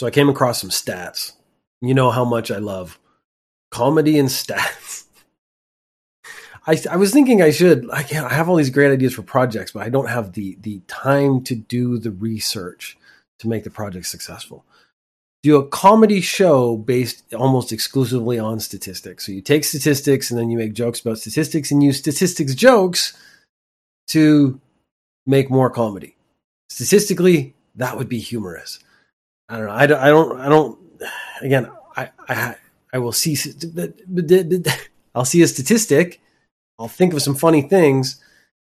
So I came across some stats. You know how much I love comedy and stats. I, I was thinking I should. I, I have all these great ideas for projects, but I don't have the the time to do the research to make the project successful. Do a comedy show based almost exclusively on statistics. So you take statistics and then you make jokes about statistics and use statistics jokes to make more comedy. Statistically, that would be humorous. I don't know. I don't. I don't. I don't again, I, I, I will see. I'll see a statistic. I'll think of some funny things,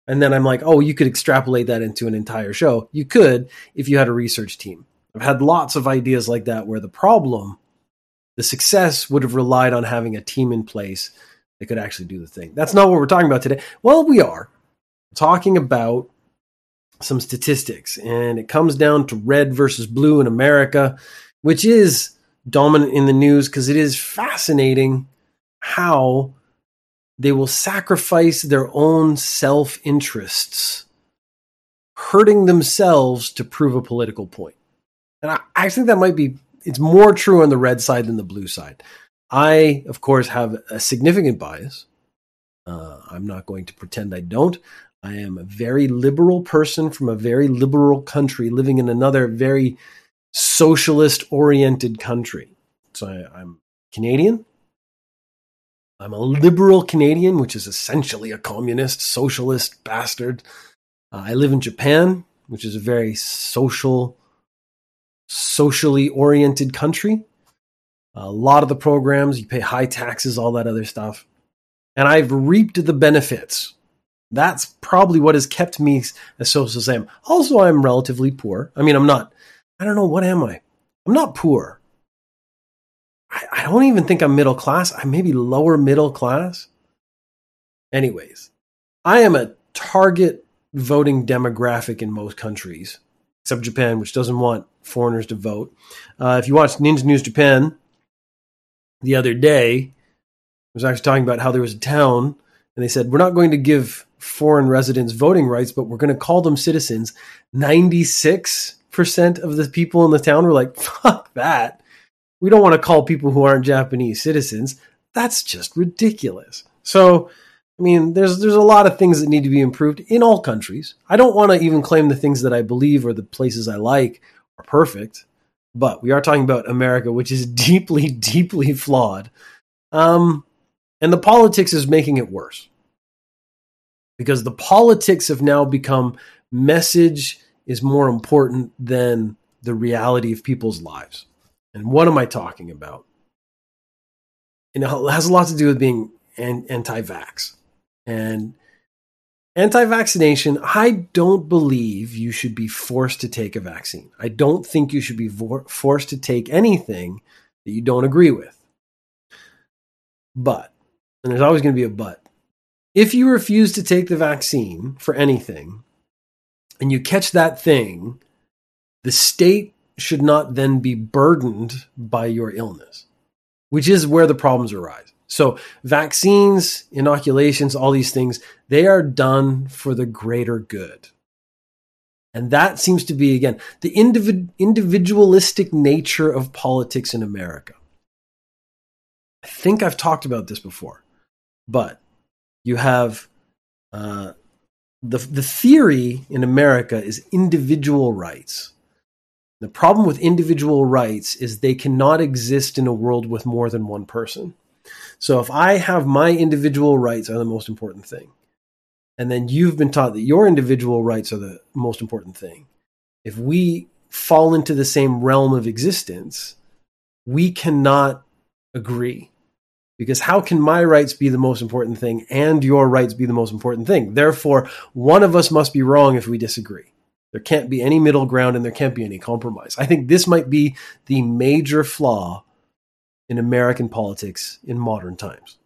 and then I'm like, oh, you could extrapolate that into an entire show. You could if you had a research team. I've had lots of ideas like that where the problem, the success would have relied on having a team in place that could actually do the thing. That's not what we're talking about today. Well, we are talking about some statistics, and it comes down to red versus blue in America, which is dominant in the news because it is fascinating how they will sacrifice their own self interests, hurting themselves to prove a political point. And I, I think that might be, it's more true on the red side than the blue side. I, of course, have a significant bias. Uh, I'm not going to pretend I don't. I am a very liberal person from a very liberal country living in another very socialist oriented country. So I, I'm Canadian. I'm a liberal Canadian, which is essentially a communist, socialist bastard. Uh, I live in Japan, which is a very social, socially oriented country. A lot of the programs, you pay high taxes, all that other stuff. And I've reaped the benefits. That's probably what has kept me as social as I am. Also, I'm relatively poor. I mean, I'm not I don't know, what am I? I'm not poor. I, I don't even think I'm middle class. I'm maybe lower middle class. Anyways, I am a target voting demographic in most countries, except Japan, which doesn't want foreigners to vote. Uh, if you watched Ninja News Japan the other day, I was actually talking about how there was a town and they said, We're not going to give foreign residents voting rights, but we're going to call them citizens. 96 percent of the people in the town were like, fuck that. We don't want to call people who aren't Japanese citizens. That's just ridiculous. So, I mean, there's there's a lot of things that need to be improved in all countries. I don't want to even claim the things that I believe or the places I like are perfect, but we are talking about America, which is deeply, deeply flawed. Um, and the politics is making it worse because the politics have now become message is more important than the reality of people's lives. And what am I talking about? And it has a lot to do with being anti vax. And anti vaccination, I don't believe you should be forced to take a vaccine. I don't think you should be forced to take anything that you don't agree with. But, and there's always going to be a but, if you refuse to take the vaccine for anything, and you catch that thing, the state should not then be burdened by your illness, which is where the problems arise. So, vaccines, inoculations, all these things, they are done for the greater good. And that seems to be, again, the individ- individualistic nature of politics in America. I think I've talked about this before, but you have uh, the, the theory in America is individual rights. The problem with individual rights is they cannot exist in a world with more than one person. So if I have my individual rights are the most important thing, and then you've been taught that your individual rights are the most important thing, if we fall into the same realm of existence, we cannot agree. Because how can my rights be the most important thing and your rights be the most important thing? Therefore, one of us must be wrong if we disagree. There can't be any middle ground and there can't be any compromise. I think this might be the major flaw in American politics in modern times.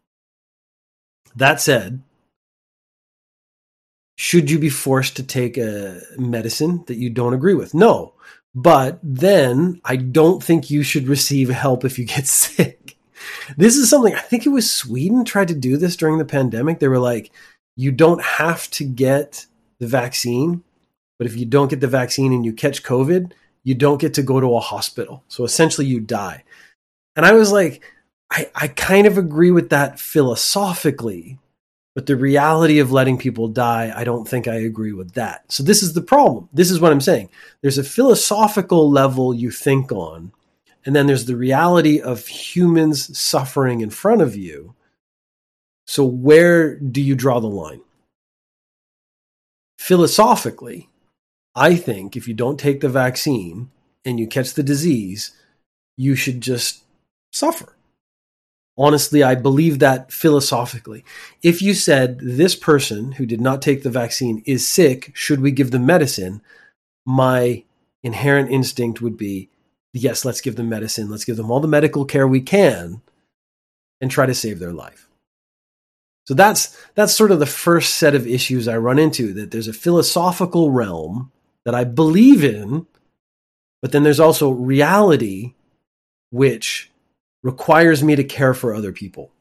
That said, should you be forced to take a medicine that you don't agree with? No. But then I don't think you should receive help if you get sick. This is something I think it was Sweden tried to do this during the pandemic. They were like, you don't have to get the vaccine, but if you don't get the vaccine and you catch COVID, you don't get to go to a hospital. So essentially, you die. And I was like, I, I kind of agree with that philosophically, but the reality of letting people die, I don't think I agree with that. So this is the problem. This is what I'm saying. There's a philosophical level you think on, and then there's the reality of humans suffering in front of you. So where do you draw the line? Philosophically, I think if you don't take the vaccine and you catch the disease, you should just suffer. Honestly, I believe that philosophically. If you said this person who did not take the vaccine is sick, should we give them medicine? My inherent instinct would be yes, let's give them medicine. Let's give them all the medical care we can and try to save their life. So that's that's sort of the first set of issues I run into that there's a philosophical realm that I believe in, but then there's also reality which requires me to care for other people.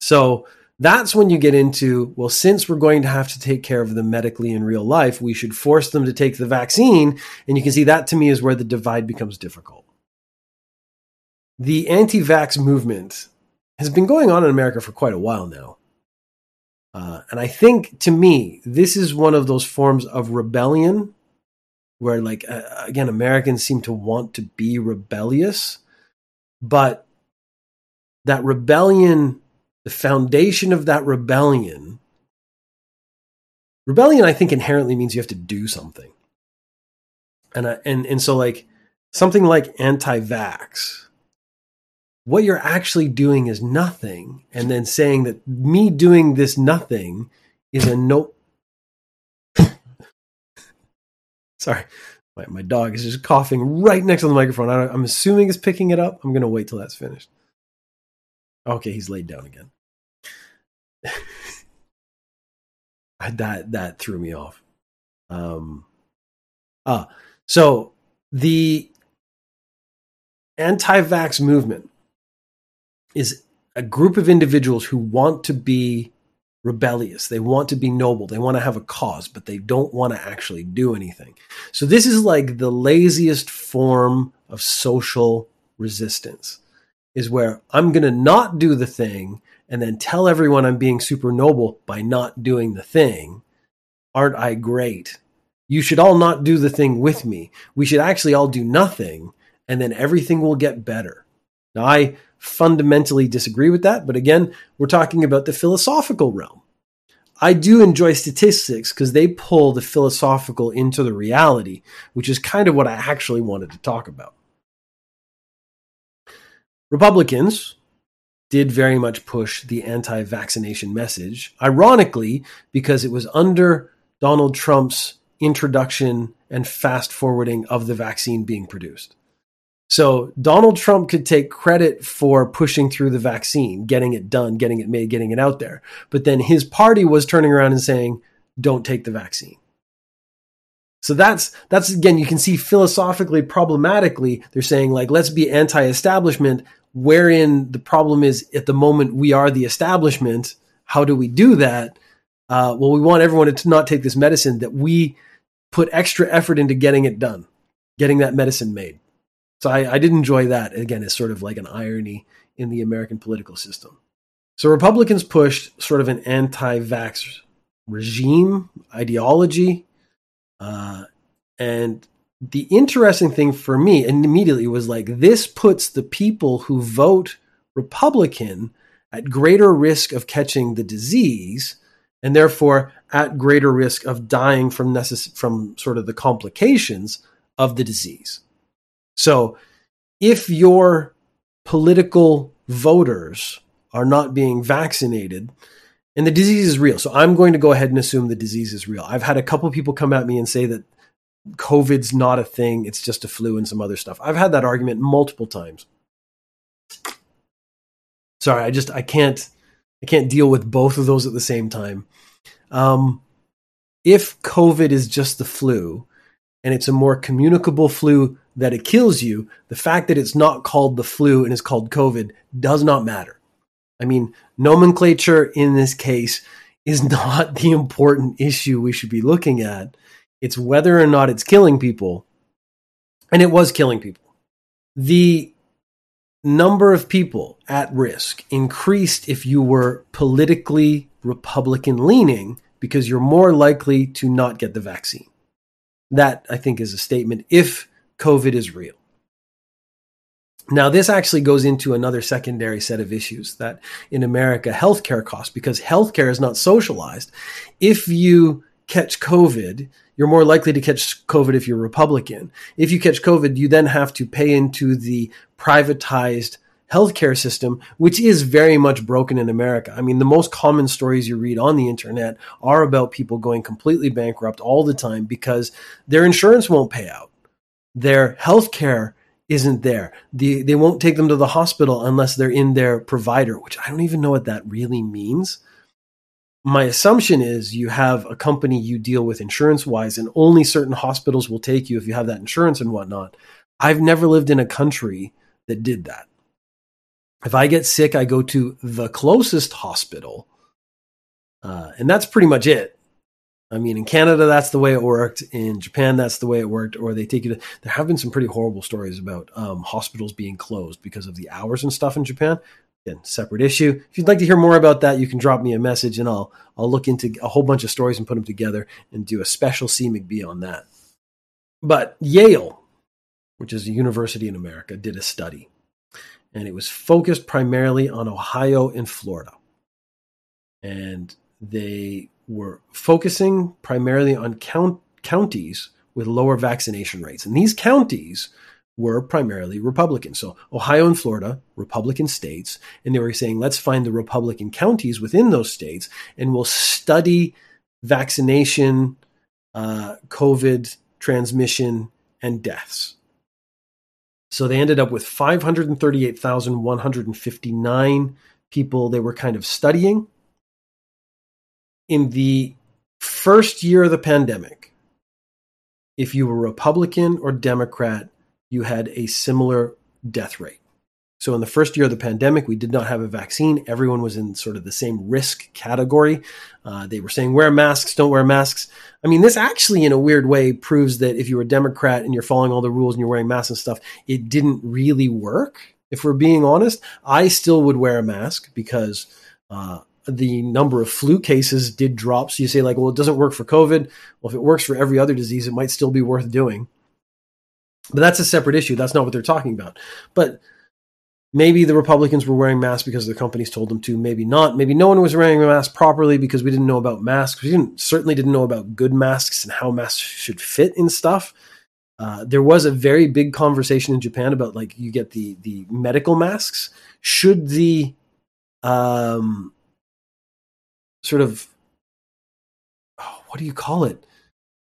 So that's when you get into, well, since we're going to have to take care of them medically in real life, we should force them to take the vaccine. And you can see that to me is where the divide becomes difficult. The anti vax movement has been going on in America for quite a while now. Uh, and I think to me, this is one of those forms of rebellion where, like, uh, again, Americans seem to want to be rebellious but that rebellion, the foundation of that rebellion, rebellion, I think inherently means you have to do something. And, I, and, and so, like, something like anti vax, what you're actually doing is nothing. And then saying that me doing this nothing is a no. Sorry, my, my dog is just coughing right next to the microphone. I, am assuming it's picking it up. I'm going to wait till that's finished. Okay, he's laid down again. that that threw me off. Um, ah, so the anti-vax movement is a group of individuals who want to be rebellious. They want to be noble. They want to have a cause, but they don't want to actually do anything. So this is like the laziest form of social resistance is where I'm going to not do the thing and then tell everyone I'm being super noble by not doing the thing. Aren't I great? You should all not do the thing with me. We should actually all do nothing and then everything will get better. Now, I fundamentally disagree with that. But again, we're talking about the philosophical realm. I do enjoy statistics because they pull the philosophical into the reality, which is kind of what I actually wanted to talk about. Republicans did very much push the anti vaccination message, ironically, because it was under Donald Trump's introduction and fast forwarding of the vaccine being produced. So Donald Trump could take credit for pushing through the vaccine, getting it done, getting it made, getting it out there. But then his party was turning around and saying, don't take the vaccine. So that's that's again you can see philosophically problematically they're saying like let's be anti-establishment wherein the problem is at the moment we are the establishment how do we do that uh, well we want everyone to not take this medicine that we put extra effort into getting it done getting that medicine made so I, I did enjoy that. Again, as sort of like an irony in the American political system. So Republicans pushed sort of an anti-vax regime ideology, uh, and the interesting thing for me and immediately was like this puts the people who vote Republican at greater risk of catching the disease and therefore at greater risk of dying from necess- from sort of the complications of the disease. So if your political voters are not being vaccinated, and the disease is real. So I'm going to go ahead and assume the disease is real. I've had a couple people come at me and say that COVID's not a thing, it's just a flu and some other stuff. I've had that argument multiple times. Sorry, I just I can't I can't deal with both of those at the same time. Um, if COVID is just the flu and it's a more communicable flu that it kills you, the fact that it's not called the flu and is called COVID does not matter. I mean, nomenclature in this case is not the important issue we should be looking at. It's whether or not it's killing people and it was killing people. The number of people at risk increased if you were politically Republican leaning because you're more likely to not get the vaccine. That, I think, is a statement if COVID is real. Now, this actually goes into another secondary set of issues that in America, healthcare costs, because healthcare is not socialized. If you catch COVID, you're more likely to catch COVID if you're Republican. If you catch COVID, you then have to pay into the privatized healthcare system, which is very much broken in America. I mean, the most common stories you read on the internet are about people going completely bankrupt all the time because their insurance won't pay out. Their healthcare isn't there. The, they won't take them to the hospital unless they're in their provider, which I don't even know what that really means. My assumption is you have a company you deal with insurance wise, and only certain hospitals will take you if you have that insurance and whatnot. I've never lived in a country that did that. If I get sick, I go to the closest hospital, uh, and that's pretty much it. I mean, in Canada, that's the way it worked. In Japan, that's the way it worked. Or they take you to. There have been some pretty horrible stories about um, hospitals being closed because of the hours and stuff in Japan. Again, separate issue. If you'd like to hear more about that, you can drop me a message, and I'll I'll look into a whole bunch of stories and put them together and do a special C McBee on that. But Yale, which is a university in America, did a study, and it was focused primarily on Ohio and Florida, and they were focusing primarily on count, counties with lower vaccination rates. And these counties were primarily Republican. So Ohio and Florida, Republican states. And they were saying, let's find the Republican counties within those states and we'll study vaccination, uh, COVID transmission, and deaths. So they ended up with 538,159 people they were kind of studying in the first year of the pandemic, if you were Republican or Democrat, you had a similar death rate. So, in the first year of the pandemic, we did not have a vaccine. Everyone was in sort of the same risk category. Uh, they were saying, wear masks, don't wear masks. I mean, this actually, in a weird way, proves that if you're a Democrat and you're following all the rules and you're wearing masks and stuff, it didn't really work. If we're being honest, I still would wear a mask because uh, the number of flu cases did drop. So you say, like, well, it doesn't work for COVID. Well, if it works for every other disease, it might still be worth doing. But that's a separate issue. That's not what they're talking about. But maybe the Republicans were wearing masks because their companies told them to. Maybe not. Maybe no one was wearing a mask properly because we didn't know about masks. We didn't certainly didn't know about good masks and how masks should fit in stuff. Uh, there was a very big conversation in Japan about like you get the the medical masks. Should the um, sort of oh, what do you call it?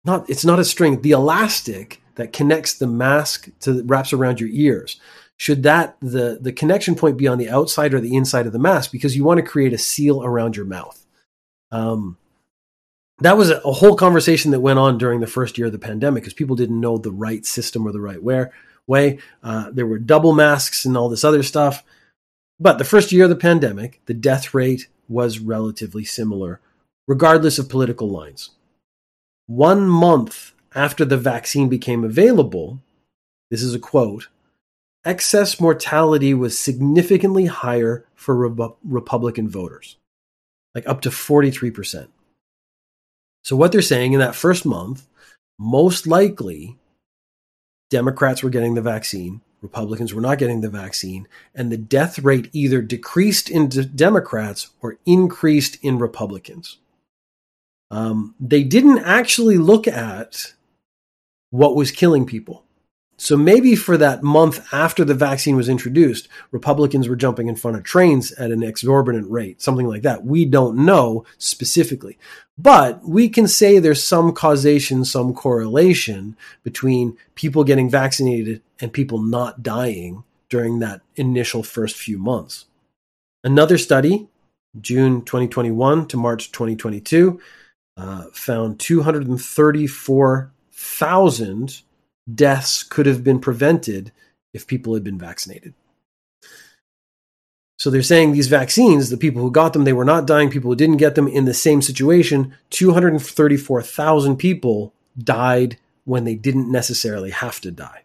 Not it's not a string. The elastic that connects the mask to wraps around your ears. Should that the the connection point be on the outside or the inside of the mask? Because you want to create a seal around your mouth. Um, that was a, whole conversation that went on during the first year of the pandemic because people didn't know the right system or the right wear, way. Uh, there were double masks and all this other stuff. But the first year of the pandemic, the death rate was relatively similar, regardless of political lines. One month after the vaccine became available, this is a quote, excess mortality was significantly higher for Re- Republican voters, like up to 43%. So, what they're saying in that first month, most likely Democrats were getting the vaccine, Republicans were not getting the vaccine, and the death rate either decreased in Democrats or increased in Republicans. Um, they didn't actually look at what was killing people. So maybe for that month after the vaccine was introduced, Republicans were jumping in front of trains at an exorbitant rate, something like that. We don't know specifically. But we can say there's some causation, some correlation between people getting vaccinated and people not dying during that initial first few months. Another study, June 2021 to March 2022, uh, found 234,000 deaths could have been prevented if people had been vaccinated. So they're saying these vaccines, the people who got them, they were not dying. People who didn't get them in the same situation, 234,000 people died when they didn't necessarily have to die.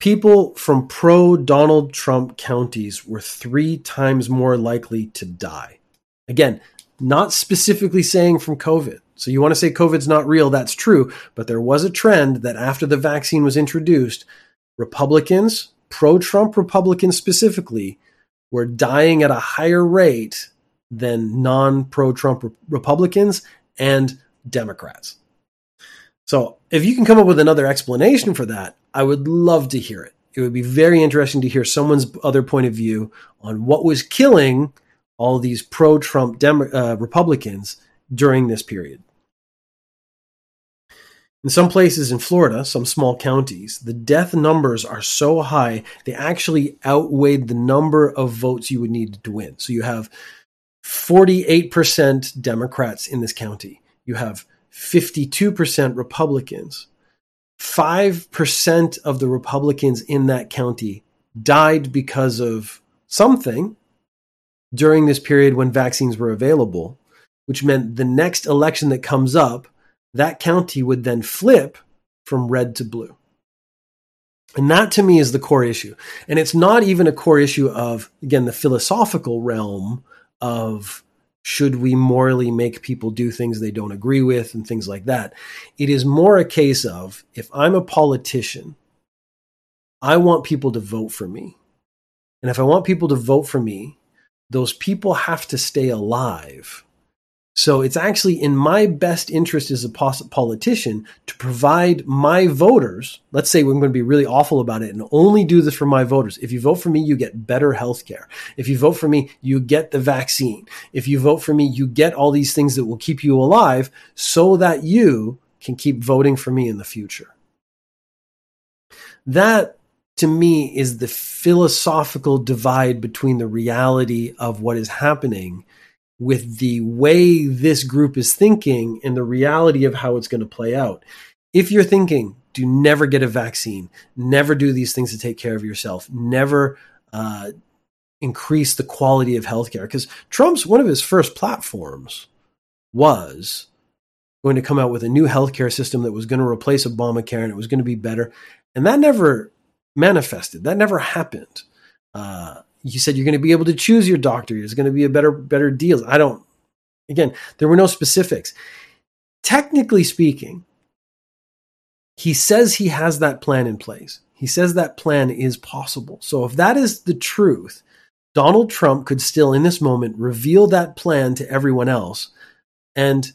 people from pro Donald Trump counties were three times more likely to die. Again, not specifically saying from COVID. So you want to say COVID's not real, that's true. But there was a trend that after the vaccine was introduced, Republicans, pro Trump Republicans specifically, were dying at a higher rate than non pro Trump Republicans and Democrats. So if you can come up with another explanation for that, I would love to hear it. It would be very interesting to hear someone's other point of view on what was killing all these pro Trump uh, Republicans during this period. In some places in Florida, some small counties, the death numbers are so high, they actually outweighed the number of votes you would need to win. So you have 48% Democrats in this county. You have 52% Republicans. 5% of the Republicans in that county died because of something during this period when vaccines were available, which meant the next election that comes up, that county would then flip from red to blue. And that to me is the core issue. And it's not even a core issue of, again, the philosophical realm of should we morally make people do things they don't agree with and things like that. It is more a case of if I'm a politician, I want people to vote for me. And if I want people to vote for me, those people have to stay alive so it's actually in my best interest as a politician to provide my voters, let's say we're going to be really awful about it and only do this for my voters. If you vote for me, you get better health care. If you vote for me, you get the vaccine. If you vote for me, you get all these things that will keep you alive so that you can keep voting for me in the future. That to me is the philosophical divide between the reality of what is happening with the way this group is thinking and the reality of how it's going to play out. If you're thinking, do never get a vaccine, never do these things to take care of yourself, never uh, increase the quality of healthcare, because Trump's one of his first platforms was going to come out with a new healthcare system that was going to replace Obamacare and it was going to be better. And that never manifested. That never happened. Uh, you said you're going to be able to choose your doctor. There's going to be a better better deals. I don't. Again, there were no specifics. Technically speaking, he says he has that plan in place. He says that plan is possible. So if that is the truth, Donald Trump could still, in this moment, reveal that plan to everyone else, and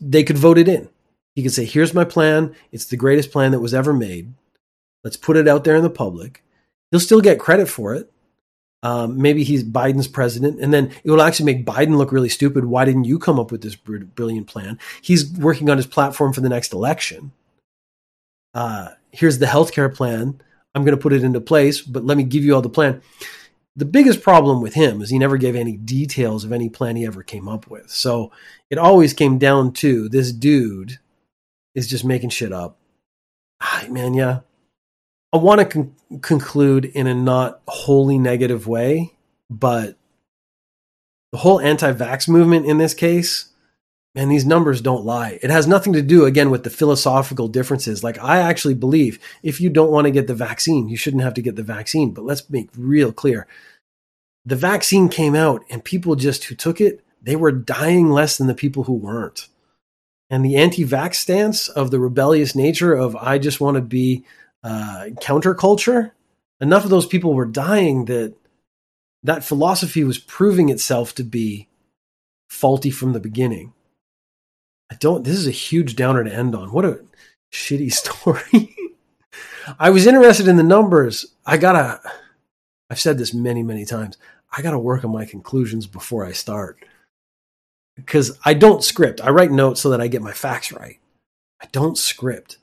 they could vote it in. He could say, "Here's my plan. It's the greatest plan that was ever made. Let's put it out there in the public." He'll still get credit for it um, maybe he's Biden's president, and then it will actually make Biden look really stupid. Why didn't you come up with this brilliant plan? He's working on his platform for the next election. Uh, here's the healthcare plan. I'm going to put it into place, but let me give you all the plan. The biggest problem with him is he never gave any details of any plan he ever came up with. So it always came down to this dude is just making shit up. Ah, man, yeah, I want to con- conclude in a not wholly negative way, but the whole anti-vax movement in this case, man, these numbers don't lie. It has nothing to do again with the philosophical differences. Like I actually believe if you don't want to get the vaccine, you shouldn't have to get the vaccine. But let's make real clear. The vaccine came out and people just who took it, they were dying less than the people who weren't. And the anti-vax stance of the rebellious nature of I just want to be uh, counterculture, enough of those people were dying that that philosophy was proving itself to be faulty from the beginning. I don't, this is a huge downer to end on. What a shitty story. I was interested in the numbers. I gotta, I've said this many, many times. I gotta work on my conclusions before I start. Because I don't script. I write notes so that I get my facts right. I don't script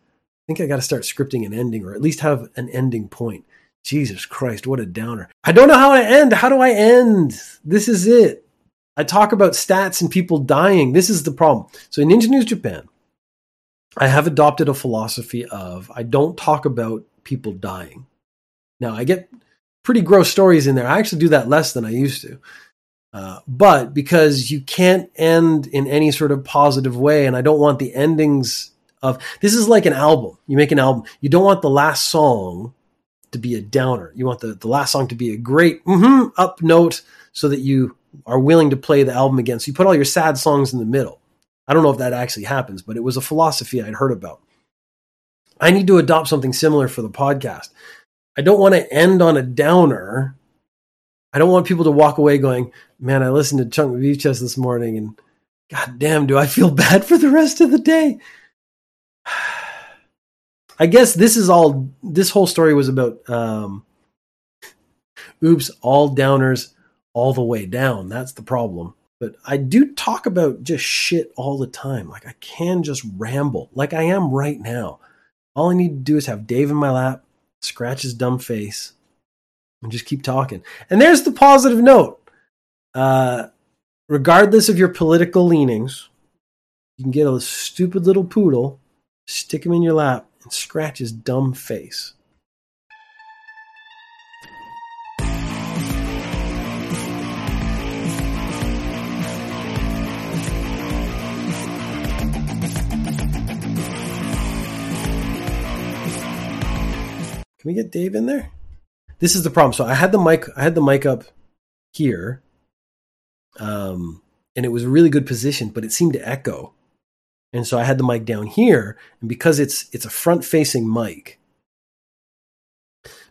think I got to start scripting an ending or at least have an ending point. Jesus Christ, what a downer. I don't know how to end. How do I end? This is it. I talk about stats and people dying. This is the problem. So in Ninja News Japan, I have adopted a philosophy of I don't talk about people dying. Now, I get pretty gross stories in there. I actually do that less than I used to. Uh, but because you can't end in any sort of positive way, and I don't want the endings of this is like an album. You make an album. You don't want the last song to be a downer. You want the, the last song to be a great mm-hmm, up note so that you are willing to play the album again. So you put all your sad songs in the middle. I don't know if that actually happens, but it was a philosophy I'd heard about. I need to adopt something similar for the podcast. I don't want to end on a downer. I don't want people to walk away going, man, I listened to Chunk Beef Chest this morning and god damn, do I feel bad for the rest of the day? I guess this is all, this whole story was about, um, oops, all downers all the way down. That's the problem. But I do talk about just shit all the time. Like I can just ramble like I am right now. All I need to do is have Dave in my lap, scratch his dumb face, and just keep talking. And there's the positive note. Uh, regardless of your political leanings, you can get a stupid little poodle, stick him in your lap, and scratch his dumb face. Can we get Dave in there? This is the problem. So I had the mic I had the mic up here. Um and it was a really good position, but it seemed to echo. And so I had the mic down here, and because it's it's a front facing mic,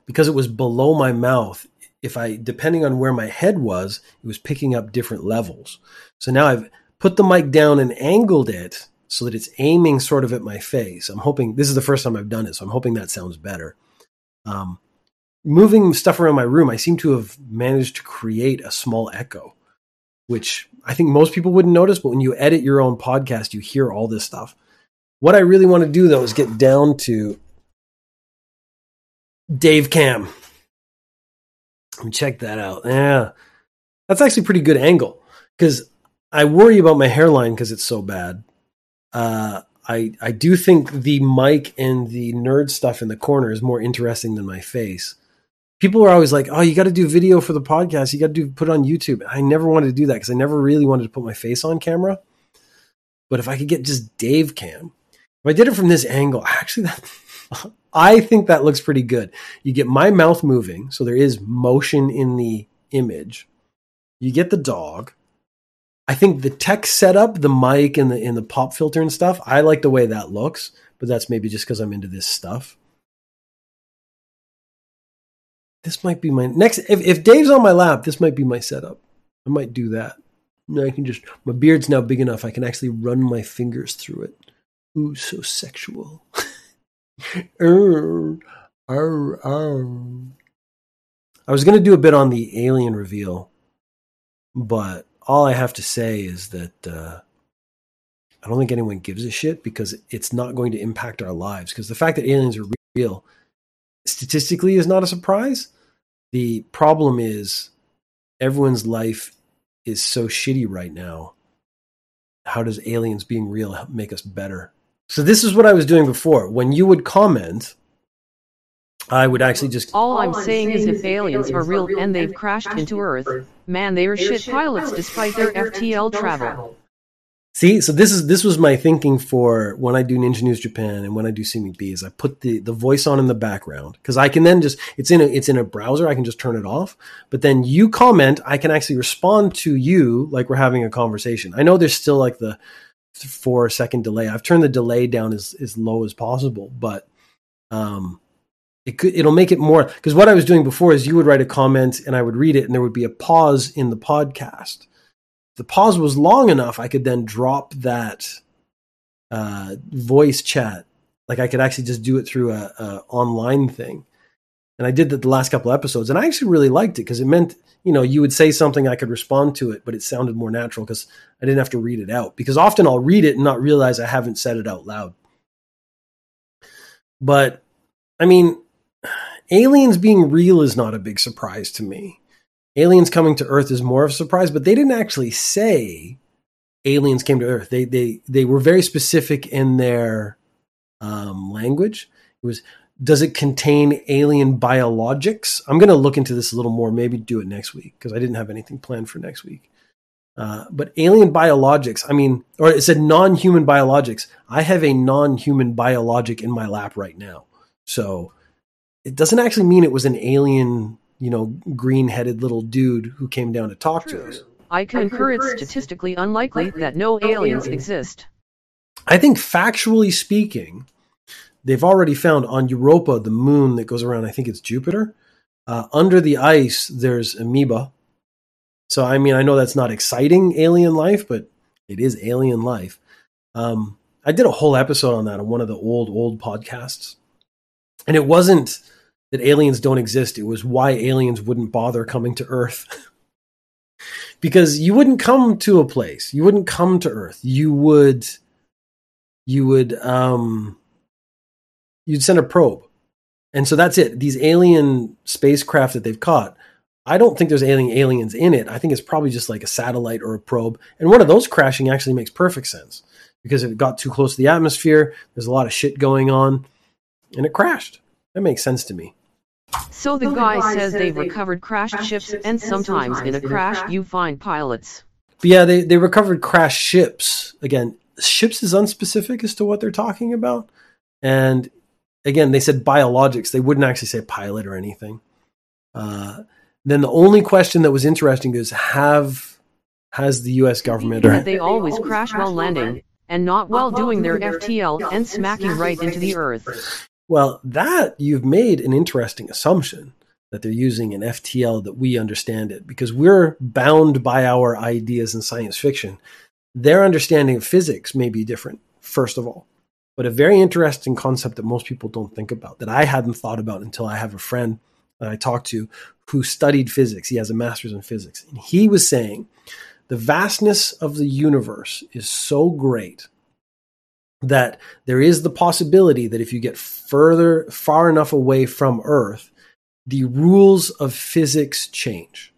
because it was below my mouth, if I depending on where my head was, it was picking up different levels. So now I've put the mic down and angled it so that it's aiming sort of at my face. I'm hoping this is the first time I've done it, so I'm hoping that sounds better. Um, moving stuff around my room, I seem to have managed to create a small echo, which I think most people wouldn't notice. But when you edit your own podcast, you hear all this stuff. What I really want to do though is get down to Dave Cam. Let me Check that out. Yeah, that's actually pretty good angle because I worry about my hairline because it's so bad. Uh, I I do think the mic and the nerd stuff in the corner is more interesting than my face. People were always like, "Oh, you got to do video for the podcast. You got to do put it on YouTube." I never wanted to do that because I never really wanted to put my face on camera. But if I could get just Dave cam, if I did it from this angle, actually, that I think that looks pretty good. You get my mouth moving, so there is motion in the image. You get the dog. I think the tech setup, the mic and the in the pop filter and stuff, I like the way that looks, but that's maybe just because I'm into this stuff. This might be my next. If, if Dave's on my lap, this might be my setup. I might do that. I can just my beard's now big enough. I can actually run my fingers through it. Ooh, so sexual. arr, arr, arr. I was gonna do a bit on the alien reveal, but all I have to say is that uh, I don't think anyone gives a shit because it's not going to impact our lives. Because the fact that aliens are real statistically is not a surprise. The problem is everyone's life is so shitty right now. How does aliens being real make us better? So this is what I was doing before. When you would comment, I would actually just. All I'm saying is if aliens are real and they've crashed into Earth, man, they are shit pilots despite their FTL travel. See, so this is this was my thinking for when I do Ninja News Japan and when I do Simi B is I put the the voice on in the background because I can then just it's in a it's in a browser I can just turn it off. But then you comment, I can actually respond to you like we're having a conversation. I know there's still like the four second delay. I've turned the delay down as as low as possible, but um it could it'll make it more because what I was doing before is you would write a comment and I would read it and there would be a pause in the podcast. The pause was long enough, I could then drop that uh, voice chat. Like I could actually just do it through a, a online thing. And I did that the last couple episodes, and I actually really liked it because it meant you know you would say something, I could respond to it, but it sounded more natural because I didn't have to read it out. Because often I'll read it and not realize I haven't said it out loud. But I mean, aliens being real is not a big surprise to me. Aliens coming to Earth is more of a surprise, but they didn't actually say aliens came to Earth. They they they were very specific in their um, language. It was does it contain alien biologics? I'm going to look into this a little more. Maybe do it next week because I didn't have anything planned for next week. Uh, but alien biologics, I mean, or it said non-human biologics. I have a non-human biologic in my lap right now. So it doesn't actually mean it was an alien, you know, green headed little dude who came down to talk to us. I concur it's statistically unlikely that no aliens exist. I think factually speaking, they've already found on Europa, the moon that goes around, I think it's Jupiter. Uh, under the ice, there's amoeba. So, I mean, I know that's not exciting alien life, but it is alien life. Um, I did a whole episode on that on one of the old, old podcasts. And it wasn't that aliens don't exist, it was why aliens wouldn't bother coming to Earth. because you wouldn't come to a place, you wouldn't come to Earth. You would, you would, um, you'd send a probe. And so that's it. These alien spacecraft that they've caught, I don't think there's alien aliens in it. I think it's probably just like a satellite or a probe. And one of those crashing actually makes perfect sense because if it got too close to the atmosphere, there's a lot of shit going on, and it crashed. That makes sense to me. So the guy says they've recovered crashed ships, and sometimes in a crash you find pilots. But yeah, they, they recovered crashed ships. Again, ships is unspecific as to what they're talking about. And again, they said biologics. They wouldn't actually say pilot or anything. Uh, then the only question that was interesting is have has the U.S. government or they always crash while landing and not while doing their FTL and smacking right into the earth. Well, that you've made an interesting assumption that they're using an FTL that we understand it because we're bound by our ideas in science fiction. Their understanding of physics may be different, first of all. But a very interesting concept that most people don't think about, that I hadn't thought about until I have a friend that I talked to who studied physics. He has a master's in physics. And he was saying the vastness of the universe is so great that there is the possibility that if you get further, far enough away from Earth, the rules of physics change.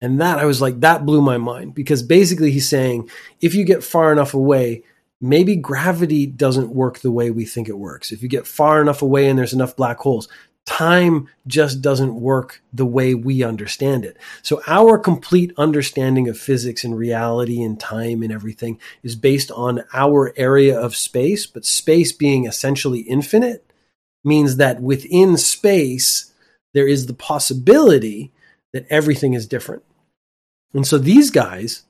And that I was like, that blew my mind because basically he's saying if you get far enough away, maybe gravity doesn't work the way we think it works. If you get far enough away and there's enough black holes, time just doesn't work the way we understand it. So our complete understanding of physics and reality and time and everything is based on our area of space, but space being essentially infinite means that within space, there is the possibility that everything is different. And so these guys,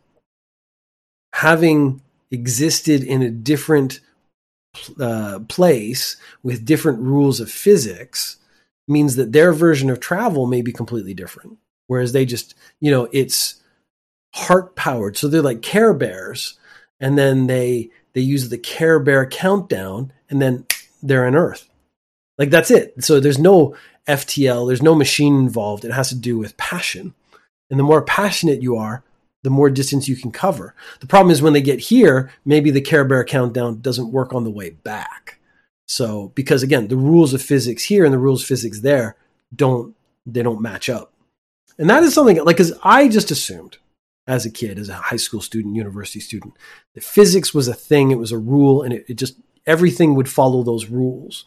having existed in a different uh, place with different rules of physics, means that their version of travel may be completely different. Whereas they just, you know, it's heart powered. So they're like Care Bears, and then they they use the Care Bear countdown, and then they're on Earth. Like that's it. So there's no FTL, there's no machine involved. It has to do with passion. And the more passionate you are, the more distance you can cover. The problem is when they get here, maybe the Care Bear countdown doesn't work on the way back. So because again, the rules of physics here and the rules of physics there don't they don't match up. And that is something like cuz I just assumed as a kid, as a high school student, university student, that physics was a thing, it was a rule, and it, it just everything would follow those rules.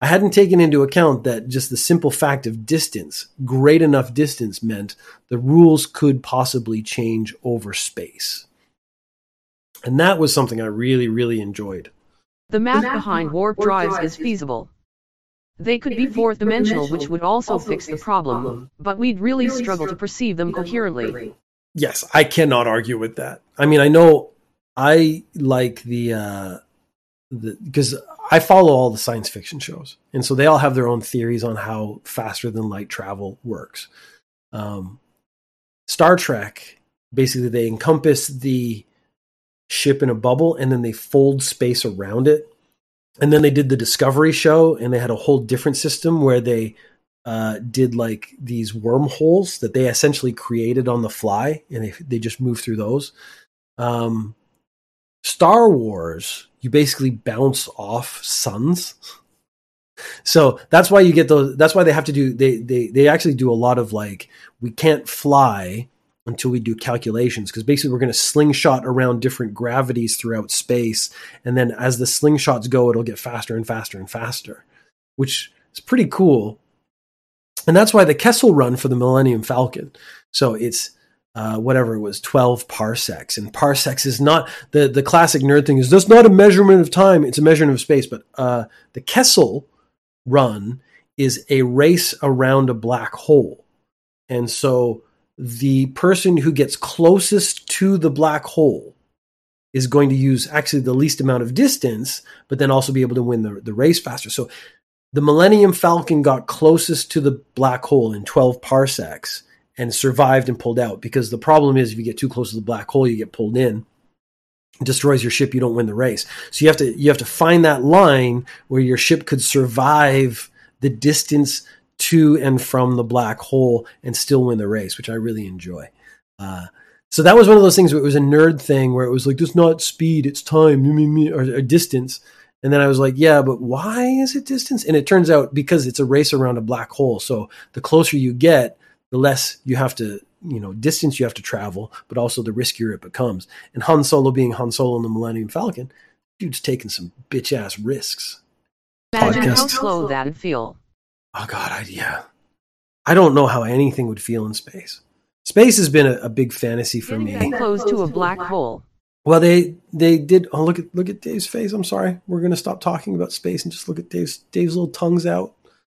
I hadn't taken into account that just the simple fact of distance, great enough distance, meant the rules could possibly change over space. And that was something I really, really enjoyed. The math behind warp drives is feasible. They could be fourth dimensional, which would also fix the problem, but we'd really struggle to perceive them coherently. Yes, I cannot argue with that. I mean, I know I like the uh the because I follow all the science fiction shows, and so they all have their own theories on how faster than light travel works. Um, Star Trek basically they encompass the ship in a bubble and then they fold space around it. And then they did the Discovery show and they had a whole different system where they uh, did like these wormholes that they essentially created on the fly and they, they just moved through those. Um, Star Wars, you basically bounce off suns. So that's why you get those. That's why they have to do. They they they actually do a lot of like we can't fly, until we do calculations because basically we're going to slingshot around different gravities throughout space and then as the slingshots go it'll get faster and faster and faster which is pretty cool and that's why the kessel run for the millennium falcon so it's uh, whatever it was 12 parsecs and parsecs is not the the classic nerd thing is that's not a measurement of time it's a measurement of space but uh, the kessel run is a race around a black hole. And so the person who gets closest to the black hole is going to use actually the least amount of distance, but then also be able to win the, the race faster. So the Millennium Falcon got closest to the black hole in 12 parsecs and survived and pulled out because the problem is if you get too close to the black hole, you get pulled in. Destroys your ship, you don't win the race. So you have to you have to find that line where your ship could survive the distance to and from the black hole and still win the race, which I really enjoy. Uh, so that was one of those things where it was a nerd thing where it was like, it's not speed, it's time, or, or distance. And then I was like, yeah, but why is it distance? And it turns out because it's a race around a black hole. So the closer you get, the less you have to, you know, distance you have to travel, but also the riskier it becomes. And Han Solo being Han Solo in the Millennium Falcon, dude's taking some bitch ass risks. Imagine Podcast. how slow that'd feel. Oh God, I, yeah. I don't know how anything would feel in space. Space has been a, a big fantasy for me. Close to a black hole. Well, they they did. Oh, look at look at Dave's face. I'm sorry. We're gonna stop talking about space and just look at Dave's Dave's little tongues out.